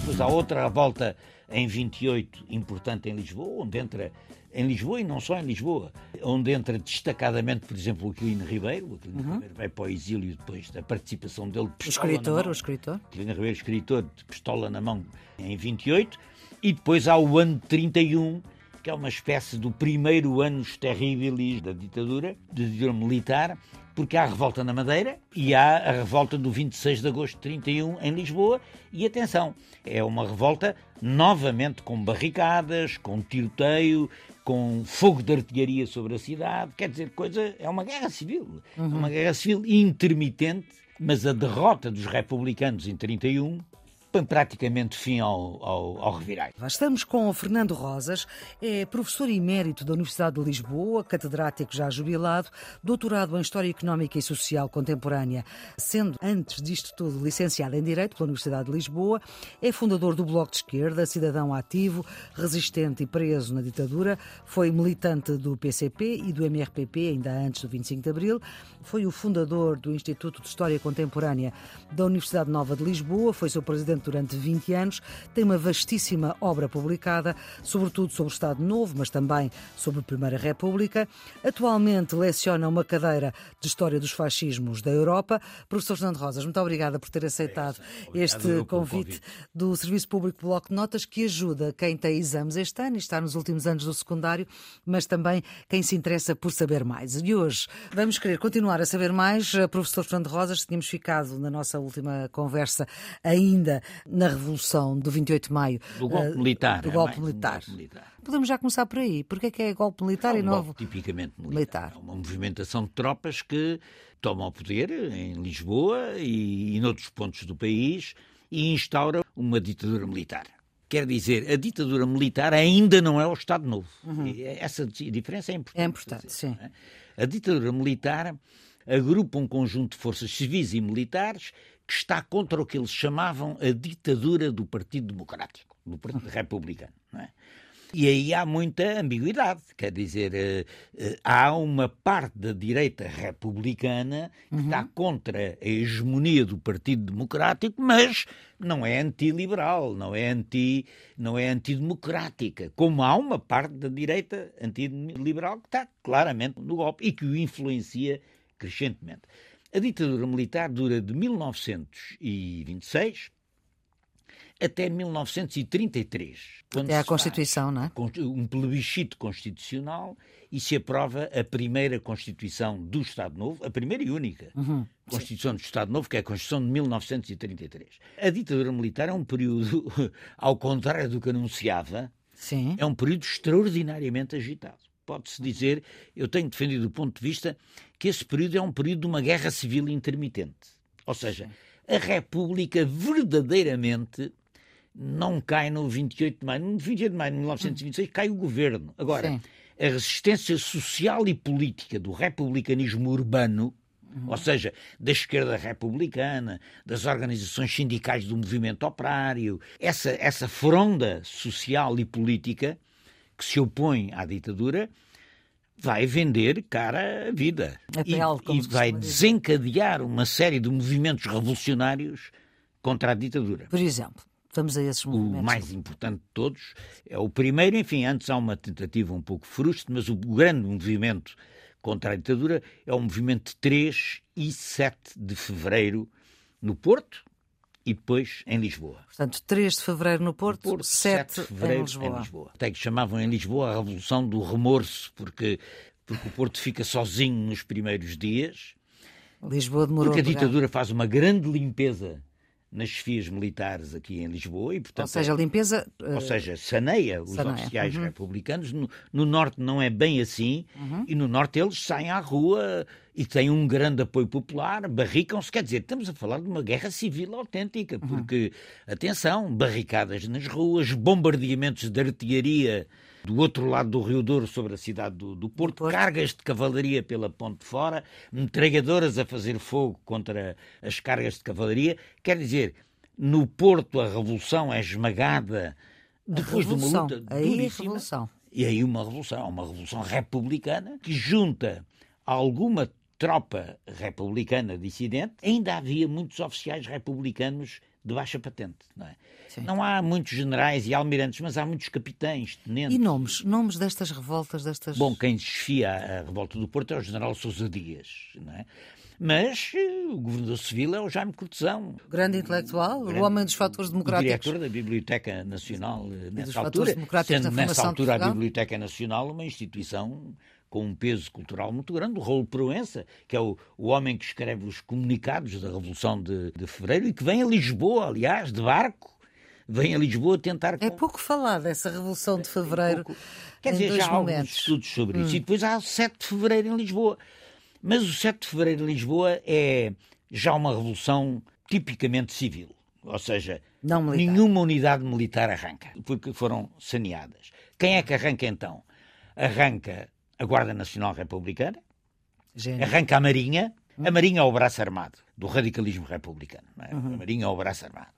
Depois há outra revolta em 28, importante em Lisboa, onde entra em Lisboa e não só em Lisboa, onde entra destacadamente, por exemplo, o Aquilino Ribeiro. O Aquilino uhum. Ribeiro vai para o exílio depois da participação dele. O escritor, o escritor. Aquilino Ribeiro, escritor, de pistola na mão em 28. E depois há o ano 31, que é uma espécie do primeiro anos terríveis da ditadura, da ditadura militar, porque há a revolta na Madeira e há a revolta do 26 de agosto de 31 em Lisboa. E atenção, é uma revolta novamente com barricadas, com tiroteio, com fogo de artilharia sobre a cidade. Quer dizer, coisa é uma guerra civil, uhum. uma guerra civil intermitente. Mas a derrota dos republicanos em 31 põe praticamente fim ao, ao, ao. Estamos com o Fernando Rosas, é professor emérito da Universidade de Lisboa, catedrático já jubilado, doutorado em História Económica e Social Contemporânea, sendo, antes disto tudo, licenciado em Direito pela Universidade de Lisboa, é fundador do Bloco de Esquerda, cidadão ativo, resistente e preso na ditadura, foi militante do PCP e do MRPP ainda antes do 25 de Abril, foi o fundador do Instituto de História Contemporânea da Universidade Nova de Lisboa, foi seu presidente durante 20 anos, tem uma vastíssima obra publicada, sobretudo sobre o Estado Novo, mas também sobre a Primeira República. Atualmente leciona uma cadeira de História dos Fascismos da Europa. Professor Fernando Rosas, muito obrigada por ter aceitado é este convite do Serviço Público Bloco de Notas, que ajuda quem tem exames este ano e está nos últimos anos do secundário, mas também quem se interessa por saber mais. E hoje vamos querer continuar a saber mais. Professor Fernando Rosas, tínhamos ficado na nossa última conversa ainda na Revolução do 28 de Maio. Do golpe uh, militar. Do golpe, é militar. golpe militar. Podemos já começar por aí. Porquê é que é golpe militar é um e novo? tipicamente militar. militar. É uma movimentação de tropas que tomam o poder em Lisboa e, e noutros pontos do país e instaura uma ditadura militar. Quer dizer, a ditadura militar ainda não é o Estado Novo. Uhum. Essa diferença é importante. É importante, dizer, sim. É? A ditadura militar agrupa um conjunto de forças civis e militares que está contra o que eles chamavam a ditadura do Partido Democrático, do Partido Republicano. É? E aí há muita ambiguidade, quer dizer, eh, eh, há uma parte da direita republicana que uhum. está contra a hegemonia do Partido Democrático, mas não é antiliberal, não é anti, não é antidemocrática, como há uma parte da direita antiliberal que está claramente no golpe e que o influencia crescentemente. A ditadura militar dura de 1926 até 1933. Quando é a Constituição, não é? Um plebiscito constitucional e se aprova a primeira Constituição do Estado Novo, a primeira e única uhum. Constituição do Estado Novo, que é a Constituição de 1933. A ditadura militar é um período, ao contrário do que anunciava, Sim. é um período extraordinariamente agitado pode-se dizer, eu tenho defendido do ponto de vista que esse período é um período de uma guerra civil intermitente. Ou seja, a República verdadeiramente não cai no 28 de maio. No 28 de maio de 1926 cai o governo. Agora, Sim. a resistência social e política do republicanismo urbano, uhum. ou seja, da esquerda republicana, das organizações sindicais do movimento operário, essa, essa fronda social e política que se opõe à ditadura vai vender cara a vida a pele, e, e vai desencadear uma série de movimentos revolucionários contra a ditadura. Por exemplo, vamos a esses movimentos. O mais importante de todos é o primeiro, enfim, antes há uma tentativa um pouco frustre, mas o grande movimento contra a ditadura é o movimento de 3 e 7 de fevereiro no Porto, e depois em Lisboa. Portanto, 3 de fevereiro no Porto, Porto 7, 7 de fevereiro em Lisboa. em Lisboa. Até que chamavam em Lisboa a Revolução do Remorso, porque, porque o Porto fica sozinho nos primeiros dias. Lisboa demorou Porque a ditadura faz uma grande limpeza nas chefias militares aqui em Lisboa e, portanto, ou seja, limpeza, uh... ou seja, saneia os saneia. oficiais uhum. republicanos. No, no, norte não é bem assim uhum. e no norte eles saem à rua e têm um grande apoio popular, barricam-se. Quer dizer, estamos a falar de uma guerra civil autêntica, uhum. porque, uhum. atenção, barricadas nas ruas, bombardeamentos de artilharia do outro lado do Rio Douro sobre a cidade do, do Porto, Porto, cargas de cavalaria pela ponte fora, metralhadoras a fazer fogo contra as cargas de cavalaria. Quer dizer, no Porto a revolução é esmagada depois de uma luta Aí é revolução. E aí uma revolução, uma revolução republicana que junta alguma tropa republicana dissidente, ainda havia muitos oficiais republicanos de baixa patente. Não, é? não há muitos generais e almirantes, mas há muitos capitães, tenentes. E nomes? Nomes destas revoltas? destas? Bom, quem desfia a revolta do Porto é o general Sousa Dias. Não é? Mas eh, o governador civil é o Jaime Cortesão. Grande intelectual, o, grande, o homem dos fatores democráticos. O diretor da Biblioteca Nacional nessa altura. Sendo nessa altura a Biblioteca Nacional uma instituição com um peso cultural muito grande, o Raul Proença, que é o, o homem que escreve os comunicados da Revolução de, de Fevereiro e que vem a Lisboa, aliás, de barco, vem a Lisboa tentar. É pouco falado essa Revolução de Fevereiro. É Quer dizer, já há momentos. alguns estudos sobre hum. isso. E depois há o 7 de Fevereiro em Lisboa. Mas o 7 de Fevereiro em Lisboa é já uma revolução tipicamente civil. Ou seja, nenhuma unidade militar arranca, porque foram saneadas. Quem é que arranca então? Arranca a Guarda Nacional Republicana, Gênio. arranca a Marinha. A Marinha é o braço armado do radicalismo republicano. É? Uhum. A Marinha é o braço armado.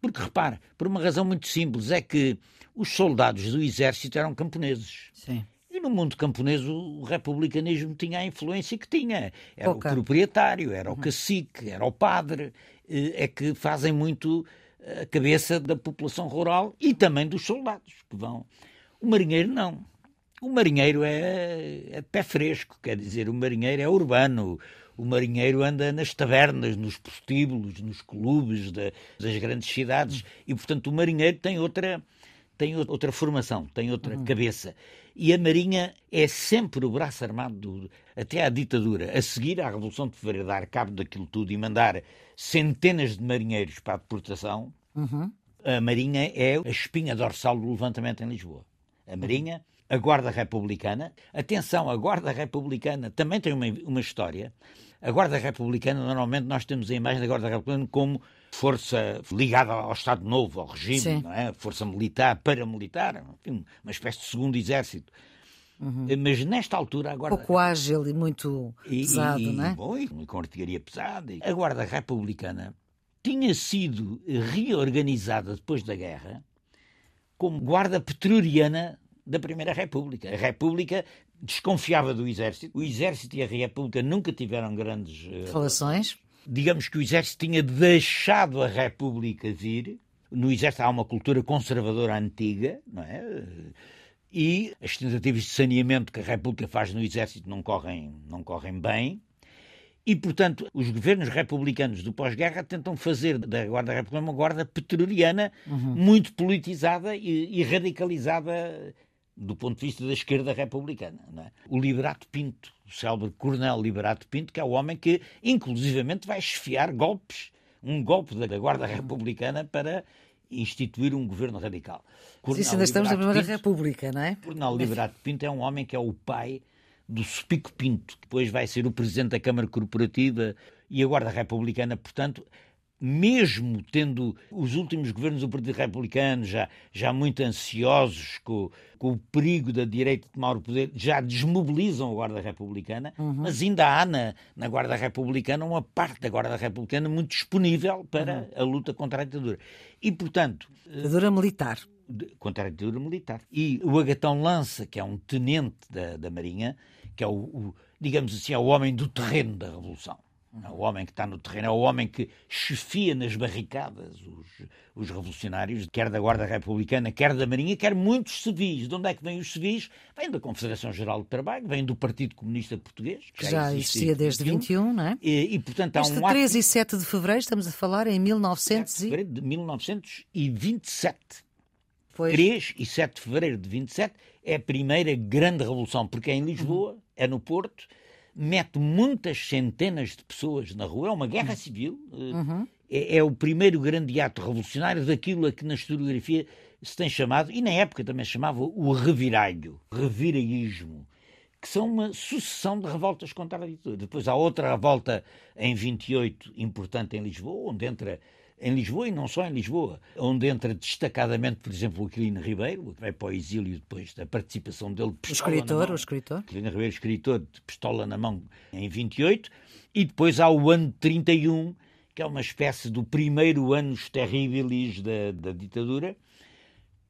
Porque, repare, por uma razão muito simples, é que os soldados do exército eram camponeses. Sim. E no mundo camponês o republicanismo tinha a influência que tinha. Era okay. o proprietário, era o uhum. cacique, era o padre, eh, é que fazem muito a cabeça da população rural e também dos soldados que vão. O marinheiro não. O marinheiro é, é pé fresco, quer dizer, o marinheiro é urbano. O marinheiro anda nas tavernas, nos prostíbulos, nos clubes de, das grandes cidades e, portanto, o marinheiro tem outra, tem outra formação, tem outra uhum. cabeça. E a Marinha é sempre o braço armado, do, até à ditadura. A seguir à Revolução de Fevereiro, dar cabo daquilo tudo e mandar centenas de marinheiros para a deportação, uhum. a Marinha é a espinha dorsal do levantamento em Lisboa. A Marinha a Guarda Republicana. Atenção, a Guarda Republicana também tem uma, uma história. A Guarda Republicana, normalmente nós temos a imagem da Guarda Republicana como força ligada ao Estado Novo, ao regime, não é? Força militar, paramilitar, enfim, uma espécie de segundo exército. Uhum. Mas nesta altura a Guarda... Pouco ágil e muito pesado, e, não é? Bom, e com artilharia pesada. A Guarda Republicana tinha sido reorganizada depois da guerra como guarda petroliana da Primeira República. A República desconfiava do Exército. O Exército e a República nunca tiveram grandes uh, relações. Digamos que o Exército tinha deixado a República vir. No Exército há uma cultura conservadora antiga, não é? E as tentativas de saneamento que a República faz no Exército não correm, não correm bem. E, portanto, os governos republicanos do pós-guerra tentam fazer da Guarda Republicana uma guarda petroliana uhum. muito politizada e, e radicalizada do ponto de vista da esquerda republicana. É? O Liberato Pinto, o célebre coronel Liberato Pinto, que é o homem que, inclusivamente, vai esfiar golpes, um golpe da Guarda Republicana para instituir um governo radical. Coronel Isso ainda estamos na Primeira Pinto, República, não é? O coronel Liberato Pinto é um homem que é o pai do Supico Pinto, que depois vai ser o presidente da Câmara Corporativa e a Guarda Republicana, portanto, mesmo tendo os últimos governos do Partido Republicano já, já muito ansiosos com, com o perigo da direita de tomar o poder, já desmobilizam a Guarda Republicana, uhum. mas ainda há na, na Guarda Republicana uma parte da Guarda Republicana muito disponível para uhum. a luta contra a ditadura. E, portanto... Ditadura militar. Contra a ditadura militar. E o Agatão Lança, que é um tenente da, da Marinha, que é o, o digamos assim, é o homem do terreno da Revolução é o homem que está no terreno, é o homem que chefia nas barricadas os, os revolucionários, quer da Guarda Republicana, quer da Marinha, quer muitos civis. De onde é que vêm os civis? Vêm da Confederação Geral do Trabalho, vêm do Partido Comunista Português. Que já, já existia desde 21, não é? E, e portanto, há este um 13 e 7 de fevereiro, estamos a falar em 1900 e... de 1927. Pois. 3 e 7 de fevereiro de 27 é a primeira grande revolução, porque é em Lisboa, uhum. é no Porto, mete muitas centenas de pessoas na rua, é uma guerra civil, uhum. é, é, o primeiro grande ato revolucionário daquilo a que na historiografia se tem chamado, e na época também chamava o reviralho, reviraísmo, que são uma sucessão de revoltas contra a ditadura. Depois há outra revolta em 28, importante em Lisboa, onde entra em Lisboa e não só em Lisboa, onde entra destacadamente, por exemplo, o Aquilino Ribeiro, que vai para o exílio depois da participação dele. O escritor, o escritor. Aquilino Ribeiro, escritor de pistola na mão em 28, e depois há o ano 31, que é uma espécie do primeiro anos terríveis da, da ditadura,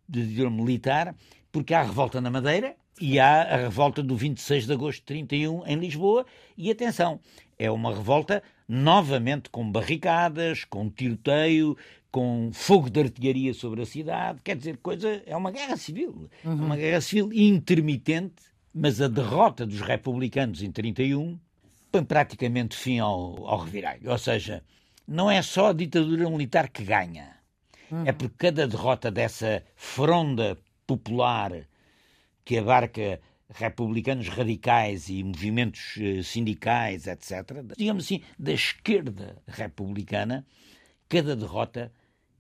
da ditadura militar, porque há a revolta na Madeira e há a revolta do 26 de agosto de 31 em Lisboa. E atenção, é uma revolta novamente com barricadas, com tiroteio, com fogo de artilharia sobre a cidade. Quer dizer, coisa é uma guerra civil, uhum. uma guerra civil intermitente. Mas a derrota dos republicanos em 31 põe praticamente fim ao, ao reviralho. Ou seja, não é só a ditadura militar que ganha. Uhum. É porque cada derrota dessa fronda popular que abarca republicanos radicais e movimentos eh, sindicais, etc., digamos assim, da esquerda republicana, cada derrota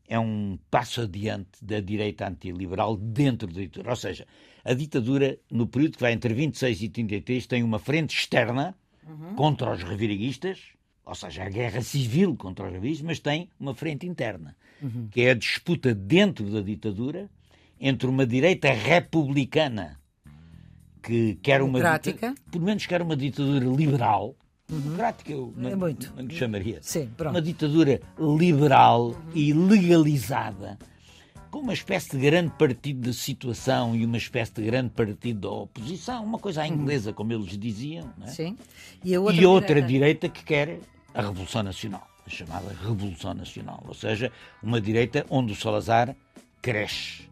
é um passo adiante da direita antiliberal dentro da ditadura. Ou seja, a ditadura, no período que vai entre 26 e 33, tem uma frente externa uhum. contra os reviranguistas, ou seja, a guerra civil contra os reviranguistas, mas tem uma frente interna, uhum. que é a disputa dentro da ditadura entre uma direita republicana que quer uma democrática, pelo menos quer uma ditadura liberal, uhum. democrática eu não, é muito. não lhe chamaria, Sim, uma ditadura liberal uhum. e legalizada, com uma espécie de grande partido da situação e uma espécie de grande partido da oposição, uma coisa à uhum. inglesa, uhum. como eles diziam, é? Sim. E, outra, e outra direita... direita que quer a Revolução Nacional, a chamada Revolução Nacional, ou seja, uma direita onde o Salazar cresce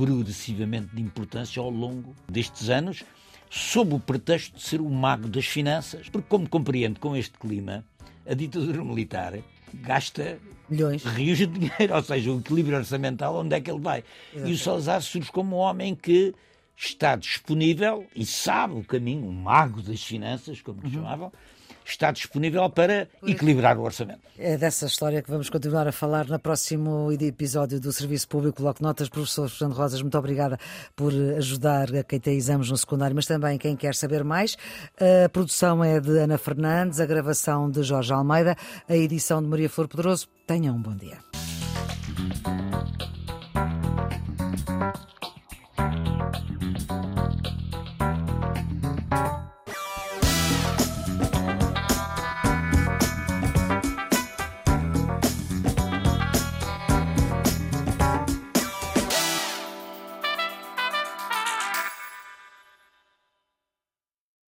progressivamente de importância ao longo destes anos, sob o pretexto de ser o mago das finanças. Porque, como compreendo, com este clima, a ditadura militar gasta Milhões. rios de dinheiro, ou seja, o equilíbrio orçamental, onde é que ele vai? Exatamente. E o Salazar surge como um homem que está disponível e sabe o caminho, o mago das finanças, como lhe uhum. chamavam, está disponível para equilibrar o orçamento. É dessa história que vamos continuar a falar no próximo episódio do Serviço Público Loco Notas. Professor Fernando Rosas, muito obrigada por ajudar a quem tem exames no secundário, mas também quem quer saber mais. A produção é de Ana Fernandes, a gravação de Jorge Almeida, a edição de Maria Flor Pedroso. Tenham um bom dia. Thank you.